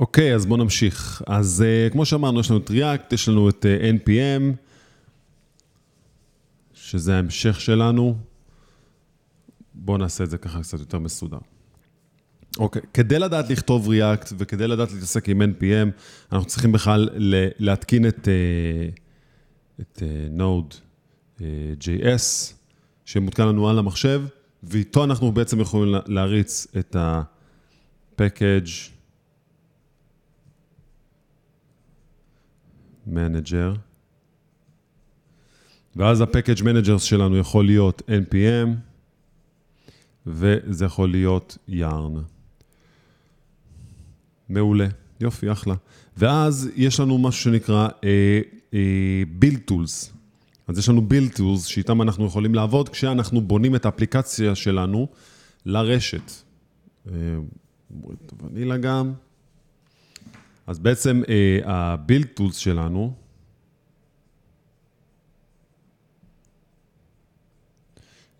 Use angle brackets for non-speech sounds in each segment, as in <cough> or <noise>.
אוקיי, אז בואו נמשיך. אז uh, כמו שאמרנו, יש לנו את React, יש לנו את uh, NPM, שזה ההמשך שלנו. בואו נעשה את זה ככה קצת יותר מסודר. אוקיי, כדי לדעת לכתוב React וכדי לדעת להתעסק עם NPM, אנחנו צריכים בכלל להתקין את, uh, את uh, Node.js, שמותקן לנו על המחשב, ואיתו אנחנו בעצם יכולים להריץ את ה-package manager, ואז ה-package managers שלנו יכול להיות NPM, וזה יכול להיות yarn. מעולה, יופי, אחלה. ואז יש לנו משהו שנקרא אה, אה, build tools. אז יש לנו build tools שאיתם אנחנו יכולים לעבוד כשאנחנו בונים את האפליקציה שלנו לרשת. אה, ונילה גם. אז בעצם ה-build tools שלנו,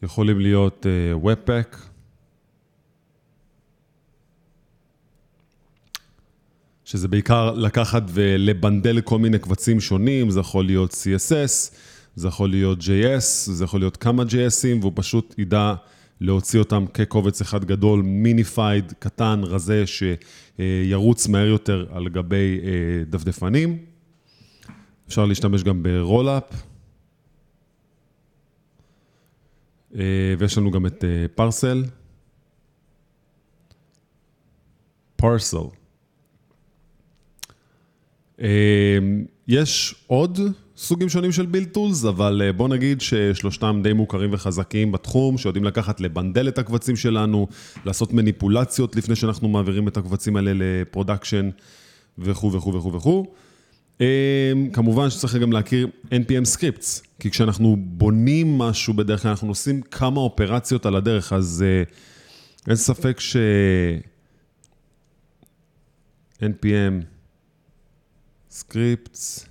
יכולים להיות Webpack, שזה בעיקר לקחת ולבנדל כל מיני קבצים שונים, זה יכול להיות CSS, זה יכול להיות JS, זה יכול להיות כמה JSים, והוא פשוט ידע להוציא אותם כקובץ אחד גדול, minified, קטן, רזה, שירוץ מהר יותר על גבי אה, דפדפנים. אפשר להשתמש גם ב Rollup. אה, ויש לנו גם את Parcel. Parcel. יש עוד סוגים שונים של build tools, אבל אה, בוא נגיד ששלושתם די מוכרים וחזקים בתחום, שיודעים לקחת, לבנדל את הקבצים שלנו, לעשות מניפולציות לפני שאנחנו מעבירים את הקבצים האלה ל production וכו' וכו' וכו' וכו'. כמובן שצריך גם להכיר NPM scripts, כי כשאנחנו בונים משהו בדרך כלל אנחנו עושים כמה אופרציות על הדרך, אז אה, אין ספק ש... NPM scripts,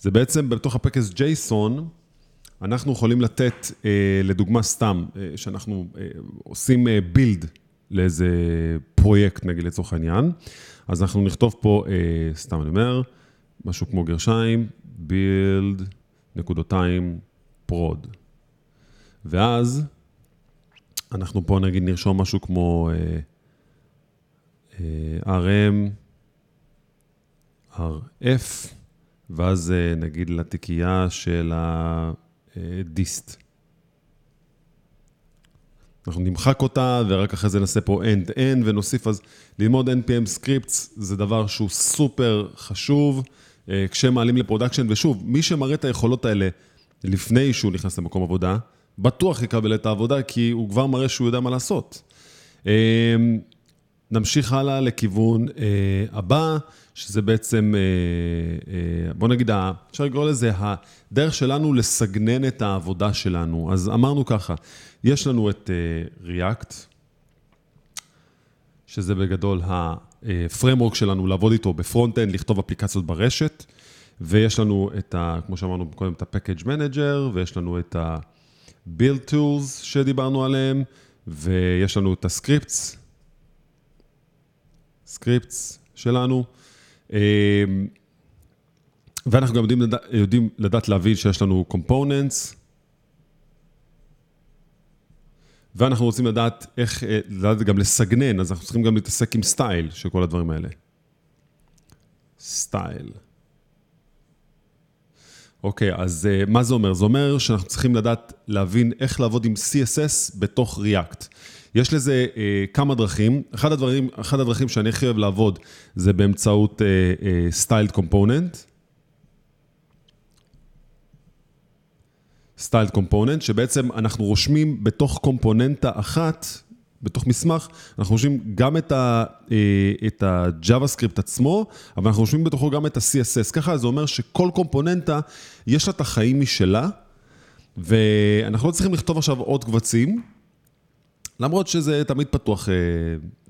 זה בעצם בתוך ה package JSON, אנחנו יכולים לתת, אה, לדוגמה סתם, אה, שאנחנו אה, עושים אה, build לאיזה פרויקט, נגיד לצורך העניין, אז אנחנו נכתוב פה, אה, סתם אני אומר, משהו כמו גרשיים, build, נקודותיים, prod. ואז אנחנו פה נגיד נרשום משהו כמו אה, אה, RM, RF, ואז אה, נגיד לתיקייה של ה dist. אנחנו נמחק אותה, ורק אחרי זה נעשה פה end-end ונוסיף, אז ללמוד NPM scripts זה דבר שהוא סופר חשוב, אה, כשמעלים ל production, ושוב, מי שמראה את היכולות האלה לפני שהוא נכנס למקום עבודה, בטוח יקבל את העבודה, כי הוא כבר מראה שהוא יודע מה לעשות. אה, נמשיך הלאה לכיוון הבא, שזה בעצם, אה, אה, בוא נגיד, אפשר לקרוא לזה, הדרך שלנו לסגנן את העבודה שלנו. אז אמרנו ככה, יש לנו את אה, React, שזה בגדול ה-framework שלנו לעבוד איתו ב front-end, לכתוב אפליקציות ברשת, ויש לנו את ה... כמו שאמרנו קודם, את ה-Package Manager, ויש לנו את ה-Build Tools שדיברנו עליהם, ויש לנו את ה-Scripts, Scripts שלנו. אמ, ואנחנו גם יודעים, יודעים לדעת להבין שיש לנו components, ואנחנו רוצים לדעת איך, אה, לדעת גם לסגנן, אז אנחנו צריכים גם להתעסק עם סטייל של כל הדברים האלה. סטייל. אוקיי, אז uh, מה זה אומר? זה אומר שאנחנו צריכים לדעת להבין איך לעבוד עם CSS בתוך React. יש לזה אה, כמה דרכים. אחד הדברים, אחד הדרכים שאני הכי אוהב לעבוד זה באמצעות styled component. styled component, שבעצם אנחנו רושמים בתוך קומפוננטה אחת, בתוך מסמך, אנחנו רושמים גם את, ה, אה, את ה-JavaScript עצמו, אבל אנחנו רושמים בתוכו גם את ה-CSS. ככה זה אומר שכל קומפוננטה, יש לה את החיים משלה, ואנחנו לא צריכים לכתוב עכשיו עוד קבצים, למרות שזה תמיד פתוח אה,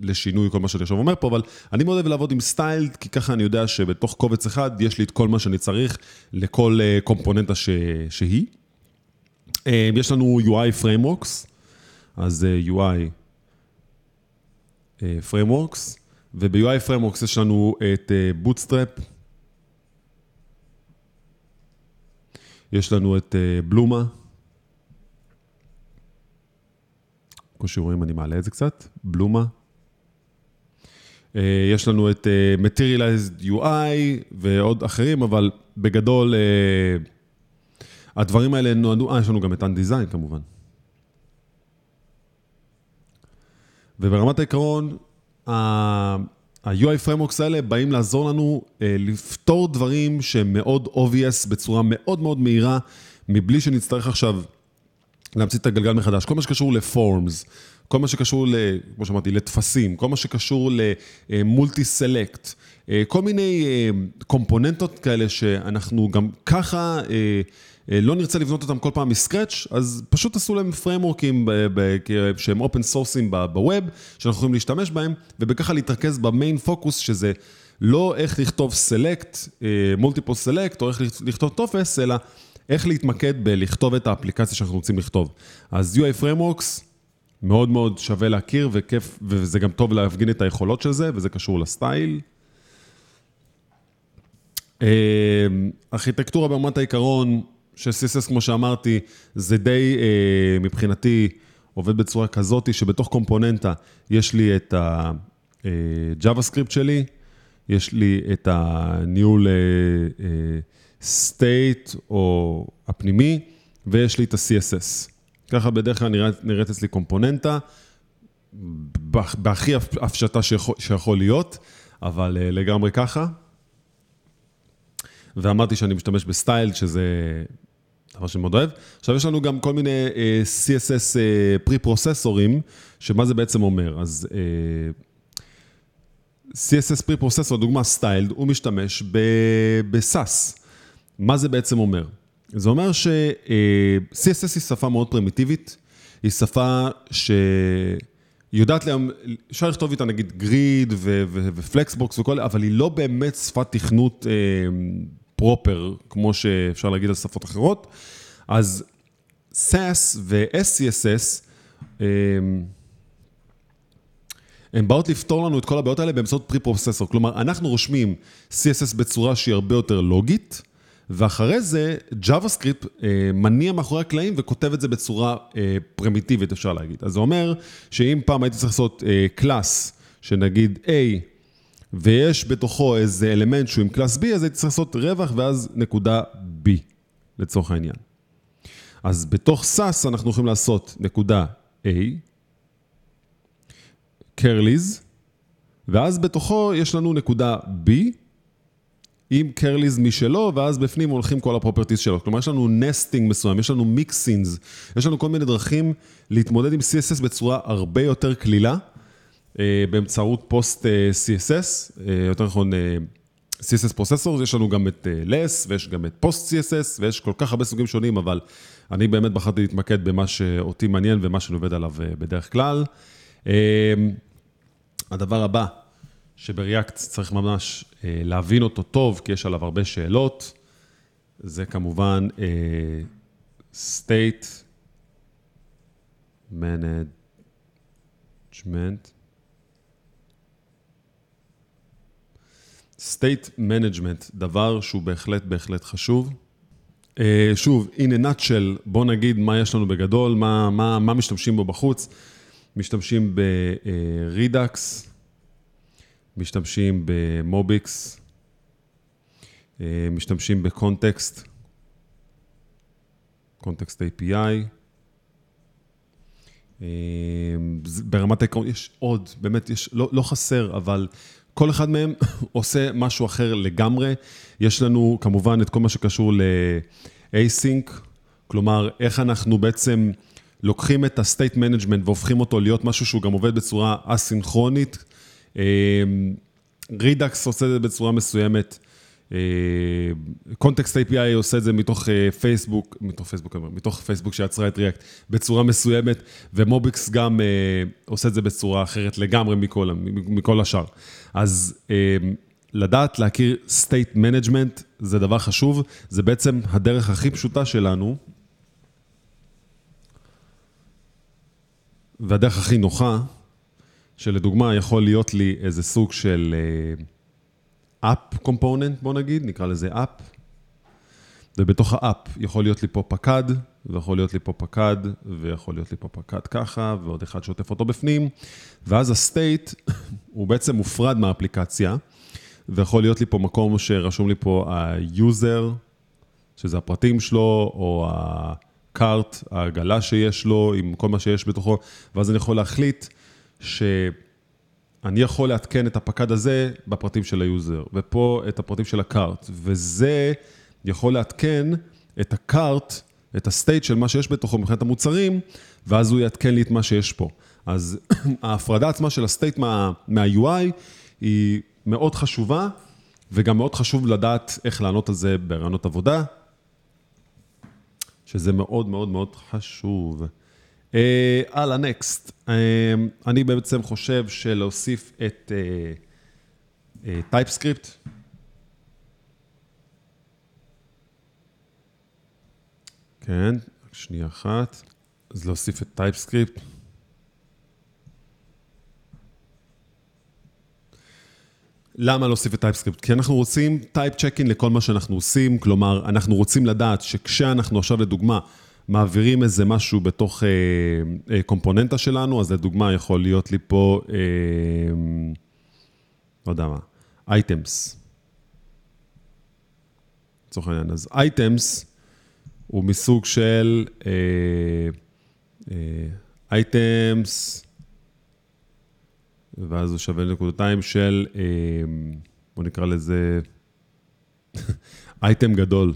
לשינוי, כל מה שאני עכשיו אומר פה, אבל אני מאוד אוהב לעבוד עם styled, כי ככה אני יודע שבתוך קובץ אחד יש לי את כל מה שאני צריך לכל אה, קומפוננטה ש... שהיא. אה, יש לנו UI Frameworks, אז אה, UI אה, Frameworks, וב-UI Frameworks יש לנו את Bootstrap, יש לנו את בלומה. כמו שרואים, אני מעלה את זה קצת, בלומה. אה, יש לנו את אה, Materialized UI ועוד אחרים, אבל בגדול, אה, הדברים האלה נועדו, אה, יש לנו גם את Undesign כמובן. וברמת העיקרון, ה-UI Frameworks האלה באים לעזור לנו לפתור דברים שהם מאוד obvious בצורה מאוד מאוד מהירה, מבלי שנצטרך עכשיו להמציא את הגלגל מחדש. כל מה שקשור ל forms, כל מה שקשור, ל, כמו שאמרתי, לטפסים, כל מה שקשור ל multi select, אה, כל מיני אה, קומפוננטות כאלה שאנחנו גם ככה אה, לא נרצה לבנות אותם כל פעם מ scratch, אז פשוט עשו להם framework ים שהם open source ים ב web, שאנחנו יכולים להשתמש בהם, ובככה להתרכז ב main focus, שזה לא איך לכתוב select, מולטיפול סלקט, או איך לכתוב טופס, אלא איך להתמקד בלכתוב את האפליקציה שאנחנו רוצים לכתוב. אז UI Frameworks, מאוד מאוד שווה להכיר וכיף, וזה גם טוב להפגין את היכולות של זה, וזה קשור לסטייל. אה, ארכיטקטורה ברמת העיקרון של CSS, כמו שאמרתי, זה די, אה, מבחינתי, עובד בצורה כזאת, שבתוך קומפוננטה יש לי את ה-JavaScript אה, שלי, יש לי את הניהול state או הפנימי, ויש לי את ה-CSS. ככה בדרך כלל נראית, נראית אצלי קומפוננטה, בהכי הפשטה שיכול, שיכול להיות, אבל uh, לגמרי ככה. ואמרתי שאני משתמש בסטייל, שזה דבר שאני מאוד אוהב. עכשיו, יש לנו גם כל מיני uh, CSS פרי-פרוססורים, שמה זה בעצם אומר? אז uh, CSS pre-processor, דוגמה styled, הוא משתמש ב-SASS. מה זה בעצם אומר? זה אומר ש-CSS היא שפה מאוד פרימיטיבית, היא שפה שיודעת, לה... אפשר לכתוב איתה נגיד grid ו flexbox וכל, אבל היא לא באמת שפת תכנות proper, כמו שאפשר להגיד על שפות אחרות. אז SASS ו-SCSS, הן באות לפתור לנו את כל הבעיות האלה באמצעות pre-processor. כלומר, אנחנו רושמים CSS בצורה שהיא הרבה יותר לוגית, ואחרי זה, JavaScript אה, מניע מאחורי הקלעים וכותב את זה בצורה אה, פרימיטיבית, אפשר להגיד. אז זה אומר שאם פעם הייתי צריך לעשות אה, class, שנגיד A, ויש בתוכו איזה אלמנט שהוא עם class B, אז הייתי צריך לעשות רווח ואז נקודה B, לצורך העניין. אז בתוך SAS אנחנו יכולים לעשות נקודה A, curlies, ואז בתוכו יש לנו נקודה B, עם curlies משלו, ואז בפנים הולכים כל ה properties שלו. כלומר, יש לנו nesting מסוים, יש לנו mixins, יש לנו כל מיני דרכים להתמודד עם CSS בצורה הרבה יותר קלילה, אה, באמצעות פוסט אה, CSS, אה, יותר נכון CSS פרוססור, יש לנו גם את לס, ויש גם את פוסט CSS, ויש כל כך הרבה סוגים שונים, אבל אני באמת בחרתי להתמקד במה שאותי מעניין ומה שאני עובד עליו בדרך כלל. הדבר הבא, שבריאקט צריך ממש אה, להבין אותו טוב, כי יש עליו הרבה שאלות. זה כמובן אה, state management. state management, דבר שהוא בהחלט בהחלט חשוב. Uh, שוב, in a nutshell, בוא נגיד מה יש לנו בגדול, מה, מה, מה משתמשים בו בחוץ. משתמשים ב-Redux, משתמשים במוביקס, אה, משתמשים בקונטקסט, קונטקסט API. אה, ברמת העקרון יש עוד, באמת, יש, לא, לא חסר, אבל כל אחד מהם <laughs> עושה משהו אחר לגמרי. יש לנו כמובן את כל מה שקשור ל-async, כלומר, איך אנחנו בעצם לוקחים את ה-state management והופכים אותו להיות משהו שהוא גם עובד בצורה אסינכרונית. רידאקס עושה את זה בצורה מסוימת. קונטקסט API עושה את זה מתוך פייסבוק, מתוך פייסבוק, מתוך פייסבוק שיצרה את ריאקט בצורה מסוימת, ומוביקס גם עושה את זה בצורה אחרת לגמרי מכל, מכל השאר. אז לדעת להכיר state management זה דבר חשוב, זה בעצם הדרך הכי פשוטה שלנו, והדרך הכי נוחה, שלדוגמה יכול להיות לי איזה סוג של אפ uh, קומפוננט, בוא נגיד, נקרא לזה אפ, ובתוך ה app יכול להיות לי פה פקד, ויכול להיות לי פה פקד, ויכול להיות לי פה פקד ככה, ועוד אחד שעוטף אותו בפנים, ואז ה state <coughs> הוא בעצם מופרד מהאפליקציה, ויכול להיות לי פה מקום שרשום לי פה ה-user, שזה הפרטים שלו, או ה cart, העגלה שיש לו, עם כל מה שיש בתוכו, ואז אני יכול להחליט שאני יכול לעדכן את הפקד הזה בפרטים של ה user, ופה את הפרטים של ה cart, וזה יכול לעדכן את ה cart, את ה state של מה שיש בתוכו מבחינת המוצרים, ואז הוא יעדכן לי את מה שיש פה. אז <clears throat> ההפרדה עצמה של ה state מה, מה-UI היא מאוד חשובה, וגם מאוד חשוב לדעת איך לענות על זה בראיונות עבודה, שזה מאוד מאוד מאוד חשוב. הלאה, אה, next. אה, אני בעצם חושב שלהוסיף את TypeScript. אה, אה, כן, שנייה אחת. אז להוסיף את TypeScript. למה להוסיף את TypeScript? כי אנחנו רוצים type checking לכל מה שאנחנו עושים, כלומר, אנחנו רוצים לדעת שכשאנחנו עכשיו לדוגמה מעבירים איזה משהו בתוך אה, אה, קומפוננטה שלנו, אז לדוגמה יכול להיות לי פה, אה, לא יודע מה, items. לצורך העניין, אז items הוא מסוג של items, אה, ואז הוא שווה נקודתיים של, אה, בוא נקרא לזה, <laughs> אייטם גדול.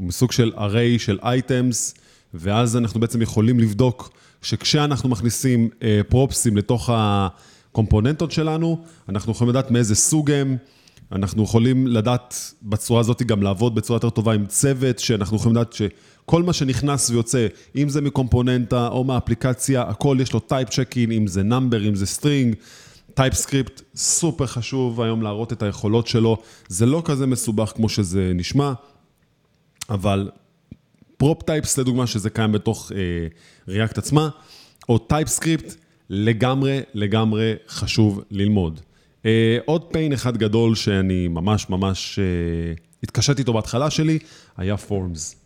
מסוג של array של items, ואז אנחנו בעצם יכולים לבדוק שכשאנחנו מכניסים props ים אה, לתוך הקומפוננטות שלנו, אנחנו יכולים לדעת מאיזה סוג הם, אנחנו יכולים לדעת בצורה הזאת גם לעבוד בצורה יותר טובה עם צוות, שאנחנו יכולים לדעת שכל מה שנכנס ויוצא, אם זה מקומפוננטה או מהאפליקציה, הכל יש לו type checking, אם זה number, אם זה string. TypeScript, סופר חשוב היום להראות את היכולות שלו. זה לא כזה מסובך כמו שזה נשמע, אבל prop types, לדוגמה, שזה קיים בתוך אה, React עצמה, או TypeScript, לגמרי, לגמרי חשוב ללמוד. אה, עוד pain אחד גדול שאני ממש ממש אה, התקשיתי איתו בהתחלה שלי, היה forms.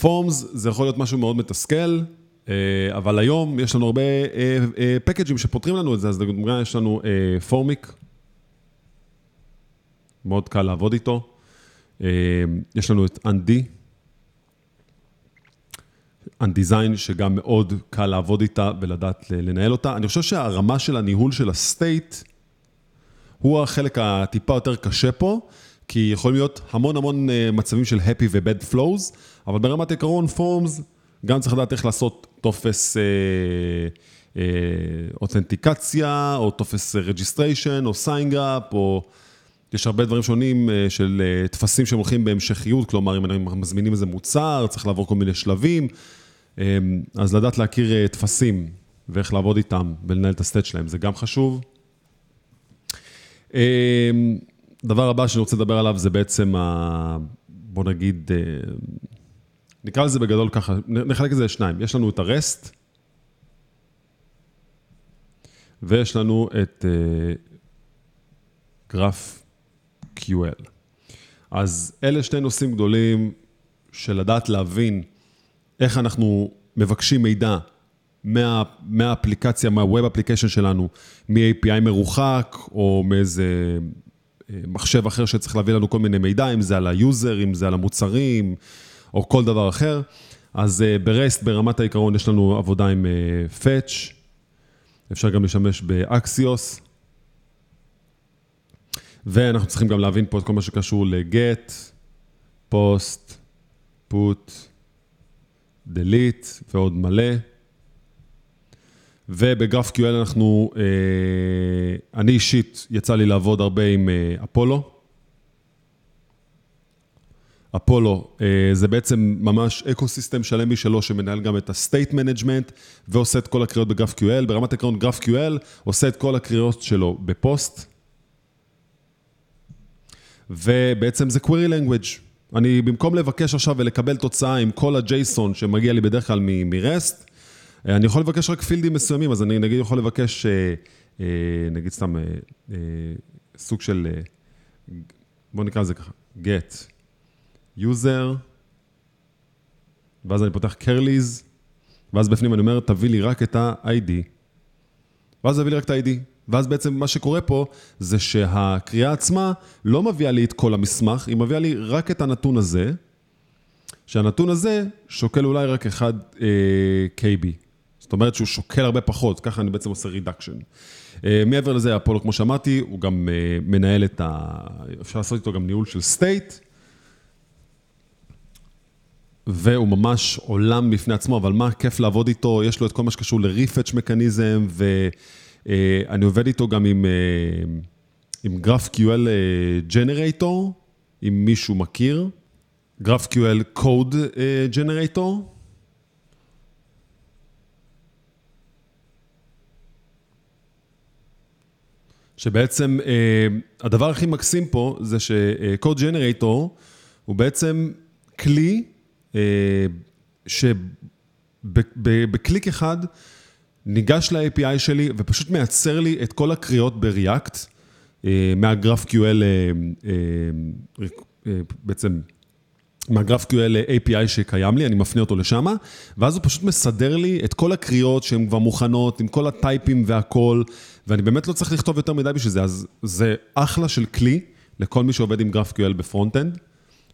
forms זה יכול להיות משהו מאוד מתסכל, אה, אבל היום יש לנו הרבה package ים אה, אה, שפותרים לנו את זה, אז לדוגמה יש לנו Formik, מאוד קל לעבוד איתו. אה, יש לנו את Ant D, Ant Design, שגם מאוד קל לעבוד איתה ולדעת לנהל אותה. אני חושב שהרמה של הניהול של ה state, הוא החלק הטיפה יותר קשה פה, כי יכולים להיות המון המון אה, מצבים של happy ו-bad flows, אבל ברמת עקרון forms, גם צריך לדעת איך לעשות טופס אה, אה, אותנטיקציה, או טופס registration, או up, או... יש הרבה דברים שונים אה, של אה, טפסים שהם הולכים בהמשכיות, כלומר, אם אנחנו מזמינים איזה מוצר, צריך לעבור כל מיני שלבים. אמ, אז לדעת להכיר אה, טפסים ואיך לעבוד איתם ולנהל את הסטט שלהם, זה גם חשוב. אמ, דבר הבא שאני רוצה לדבר עליו זה בעצם, ה... בוא נגיד, נקרא לזה בגדול ככה, נחלק את זה לשניים. יש לנו את ה-REST, ויש לנו את GraphQL. אז אלה שני נושאים גדולים של לדעת להבין איך אנחנו מבקשים מידע מה, מהאפליקציה, מה web application שלנו, מ-API מרוחק, או מאיזה אה, מחשב אחר שצריך להביא לנו כל מיני מידע, אם זה על ה user, אם זה על המוצרים, או כל דבר אחר. אז אה, ברסט, ברמת העיקרון, יש לנו עבודה עם uh, Fetch, אפשר גם להשתמש באקסיוס, ואנחנו צריכים גם להבין פה את כל מה שקשור ל-get, post, put, delete ועוד מלא. ובגרף QL אנחנו, אה, אני אישית, יצא לי לעבוד הרבה עם אה, אפולו. אפולו אה, זה בעצם ממש ecosystem שלם משלו שמנהל גם את ה-state management ועושה את כל הקריאות ב GraphQL. ברמת עקרון GraphQL עושה את כל הקריאות שלו בפוסט. ובעצם זה query language. אני במקום לבקש עכשיו ולקבל תוצאה עם כל ה-JSON שמגיע לי בדרך כלל מ-REST, אני יכול לבקש רק field ים מסוימים, אז אני נגיד יכול לבקש, נגיד סתם סוג של, בואו נקרא לזה ככה, get, user, ואז אני פותח קרליז, ואז בפנים אני אומר, תביא לי רק את ה-ID, ואז תביא לי רק את ה-ID. ואז בעצם מה שקורה פה, זה שהקריאה עצמה לא מביאה לי את כל המסמך, היא מביאה לי רק את הנתון הזה, שהנתון הזה שוקל אולי רק 1 אה, KB. זאת אומרת שהוא שוקל הרבה פחות, ככה אני בעצם עושה רידקשן. אה, מעבר לזה, אפולו, כמו שאמרתי, הוא גם אה, מנהל את ה... אפשר לעשות איתו גם ניהול של סטייט. והוא ממש עולם בפני עצמו, אבל מה כיף לעבוד איתו, יש לו את כל מה שקשור ל-refetch מכניזם, ואני עובד איתו גם עם, עם GraphQL Generator, אם מישהו מכיר, GraphQL Code Generator. שבעצם הדבר הכי מקסים פה זה ש-Code Generator הוא בעצם כלי שבקליק אחד ניגש ל-API שלי ופשוט מייצר לי את כל הקריאות ב-React, מה-GraphQL, בעצם מה-GraphQL API שקיים לי, אני מפנה אותו לשם, ואז הוא פשוט מסדר לי את כל הקריאות שהן כבר מוכנות, עם כל הטייפים והכל, ואני באמת לא צריך לכתוב יותר מדי בשביל זה, אז זה אחלה של כלי לכל מי שעובד עם GraphQL ב front-end.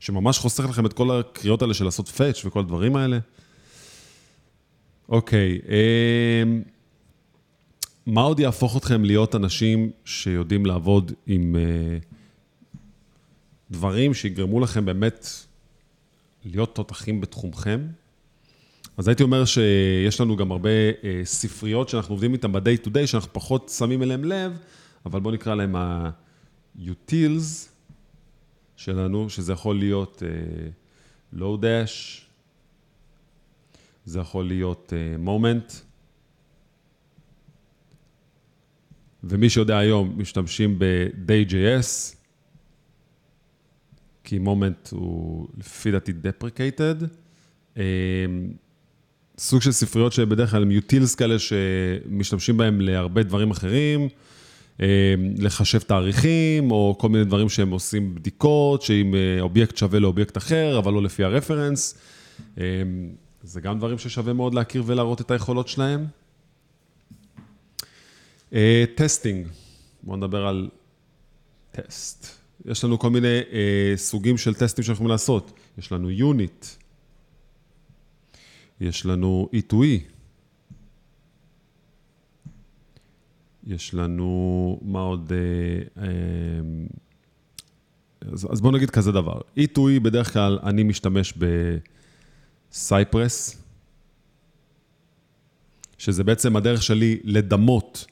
שממש חוסך לכם את כל הקריאות האלה של לעשות fetch וכל הדברים האלה. אוקיי, אמ, מה עוד יהפוך אתכם להיות אנשים שיודעים לעבוד עם אה, דברים שיגרמו לכם באמת להיות תותחים בתחומכם? אז הייתי אומר שיש לנו גם הרבה אה, ספריות שאנחנו עובדים איתן ב-day to day, שאנחנו פחות שמים אליהן לב, אבל בואו נקרא להן ה-utils. שלנו, שזה יכול להיות uh, low dash, זה יכול להיות uh, moment, ומי שיודע היום, משתמשים ב-day.js, כי moment הוא לפי דעתי deprecated. אמ, סוג של ספריות שבדרך כלל הם utils כאלה שמשתמשים בהם להרבה דברים אחרים. אמ, לחשב תאריכים, או כל מיני דברים שהם עושים בדיקות, שאם אה, אובייקט שווה לאובייקט אחר, אבל לא לפי ה reference. זה גם דברים ששווה מאוד להכיר ולהראות את היכולות שלהם. testing, אה, בואו נדבר על טסט. יש לנו כל מיני אה, סוגים של טסטים שאנחנו יכולים לעשות. יש לנו יוניט, יש לנו E2E, יש לנו, מה עוד? אה, אה, אז, אז בואו נגיד כזה דבר. E2E בדרך כלל אני משתמש בסייפרס, שזה בעצם הדרך שלי לדמות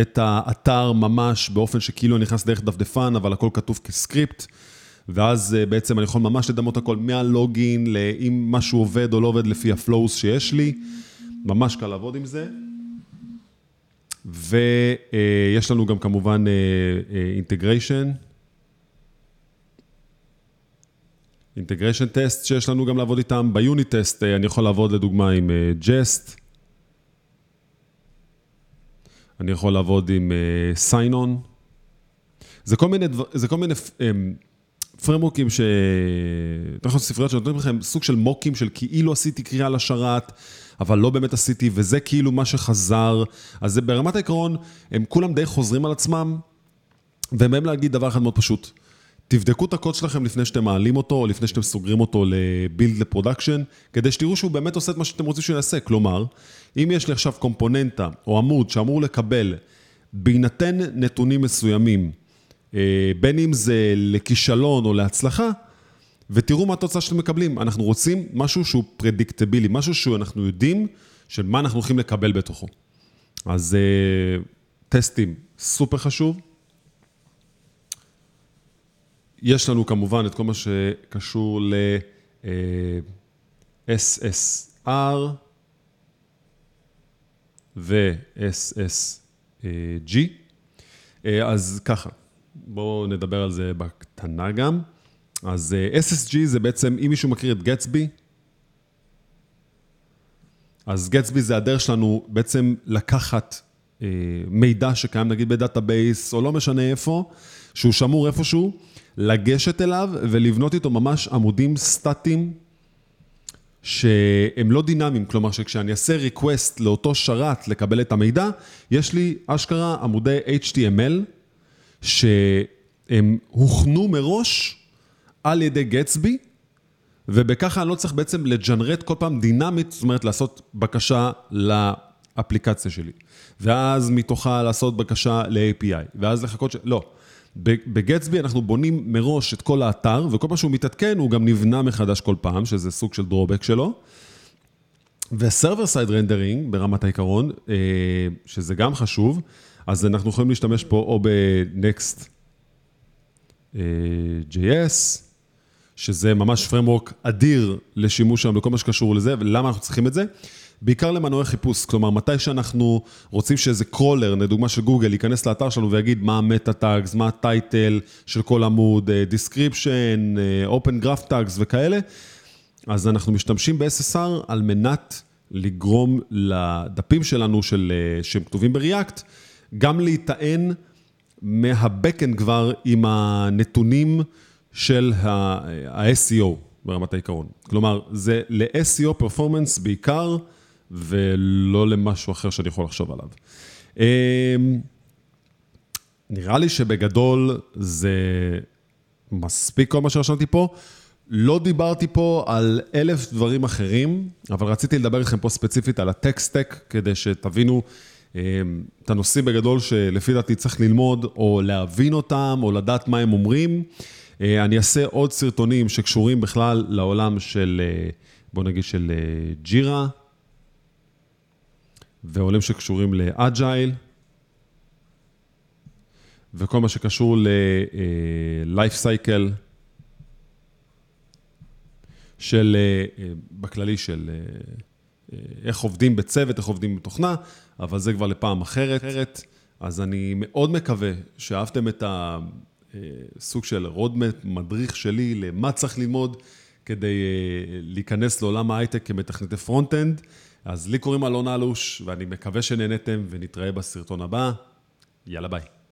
את האתר ממש באופן שכאילו אני נכנס דרך דפדפן, אבל הכל כתוב כ script, ואז אה, בעצם אני יכול ממש לדמות הכל מה login, לאם משהו עובד או לא עובד לפי ה flows שיש לי. ממש קל לעבוד עם זה. ויש לנו גם כמובן integration. integration test שיש לנו גם לעבוד איתם. ב unit test אה, אני יכול לעבוד לדוגמה עם Jest. אה, אני יכול לעבוד עם Sinon. אה, זה כל מיני, מיני framework ים ש... אתה יכול ספריות שנותנים לכם סוג של mock ים של כאילו עשיתי קריאה לשרת. אבל לא באמת עשיתי, וזה כאילו מה שחזר. אז זה ברמת העיקרון, הם כולם די חוזרים על עצמם, והם באים להגיד דבר אחד מאוד פשוט. תבדקו את הקוד שלכם לפני שאתם מעלים אותו, או לפני שאתם סוגרים אותו ל build ל production, כדי שתראו שהוא באמת עושה את מה שאתם רוצים שהוא יעשה. כלומר, אם יש לי עכשיו קומפוננטה או עמוד שאמור לקבל, בהינתן נתונים מסוימים, אה, בין אם זה לכישלון או להצלחה, ותראו מה התוצאה שאתם מקבלים. אנחנו רוצים משהו שהוא פרדיקטבילי, משהו שאנחנו יודעים של מה אנחנו הולכים לקבל בתוכו. אז uh, טסטים, סופר חשוב. יש לנו כמובן את כל מה שקשור ל-SSR ו-SSG. אז ככה, בואו נדבר על זה בקטנה גם. אז uh, SSG זה בעצם, אם מישהו מכיר את גטסבי, אז גטסבי זה הדרך שלנו בעצם לקחת מידע שקיים נגיד ב database, או לא משנה איפה, שהוא שמור איפשהו, לגשת אליו ולבנות איתו ממש עמודים סטטיים שהם לא דינמיים, כלומר שכשאני אעשה request לאותו שרת לקבל את המידע, יש לי אשכרה עמודי HTML שהם הוכנו מראש על ידי גטסבי, ובככה אני לא צריך בעצם לג'נרט כל פעם דינמית, זאת אומרת לעשות בקשה לאפליקציה שלי, ואז מתוכה לעשות בקשה ל-API, ואז לחכות ש... לא. בגטסבי אנחנו בונים מראש את כל האתר, וכל פעם שהוא מתעדכן הוא גם נבנה מחדש כל פעם, שזה סוג של drawback שלו. ו server side rendering ברמת העיקרון, אה, שזה גם חשוב, אז אנחנו יכולים להשתמש פה או ב-Next אה, שזה ממש framework אדיר לשימוש שם בכל מה שקשור לזה, ולמה אנחנו צריכים את זה? בעיקר למנועי חיפוש, כלומר, מתי שאנחנו רוצים שאיזה crawler, לדוגמה של גוגל, ייכנס לאתר שלנו ויגיד מה ה meta tags, מה ה title של כל עמוד, description, open graph tags וכאלה, אז אנחנו משתמשים ב-SSR על מנת לגרום לדפים שלנו, של, אה, שהם כתובים ב React, גם להיטען מה-Backend כבר עם הנתונים של ה-SEO ברמת העיקרון. כלומר, זה ל-SEO פרפורמנס בעיקר, ולא למשהו אחר שאני יכול לחשוב עליו. אמ, נראה לי שבגדול זה מספיק כל מה שרשמתי פה. לא דיברתי פה על אלף דברים אחרים, אבל רציתי לדבר איתכם פה ספציפית על הטקסט-טק, כדי שתבינו אמ, את הנושאים בגדול שלפי דעתי צריך ללמוד, או להבין אותם, או לדעת מה הם אומרים. אה, אני אעשה עוד סרטונים שקשורים בכלל לעולם של, אה, בוא נגיד, של אה, ג'ירה, ועולים שקשורים לאג'ייל, וכל מה שקשור ל-life cycle של, בכללי של איך עובדים בצוות, איך עובדים בתוכנה, אבל זה כבר לפעם אחרת. אז אני מאוד מקווה שאהבתם את ה... סוג של roadmap, מדריך שלי למה צריך ללמוד כדי להיכנס לעולם ההייטק כמתכנתי front-end. אז לי קוראים אלון אלוש, ואני מקווה שנהנתם, ונתראה בסרטון הבא. יאללה ביי.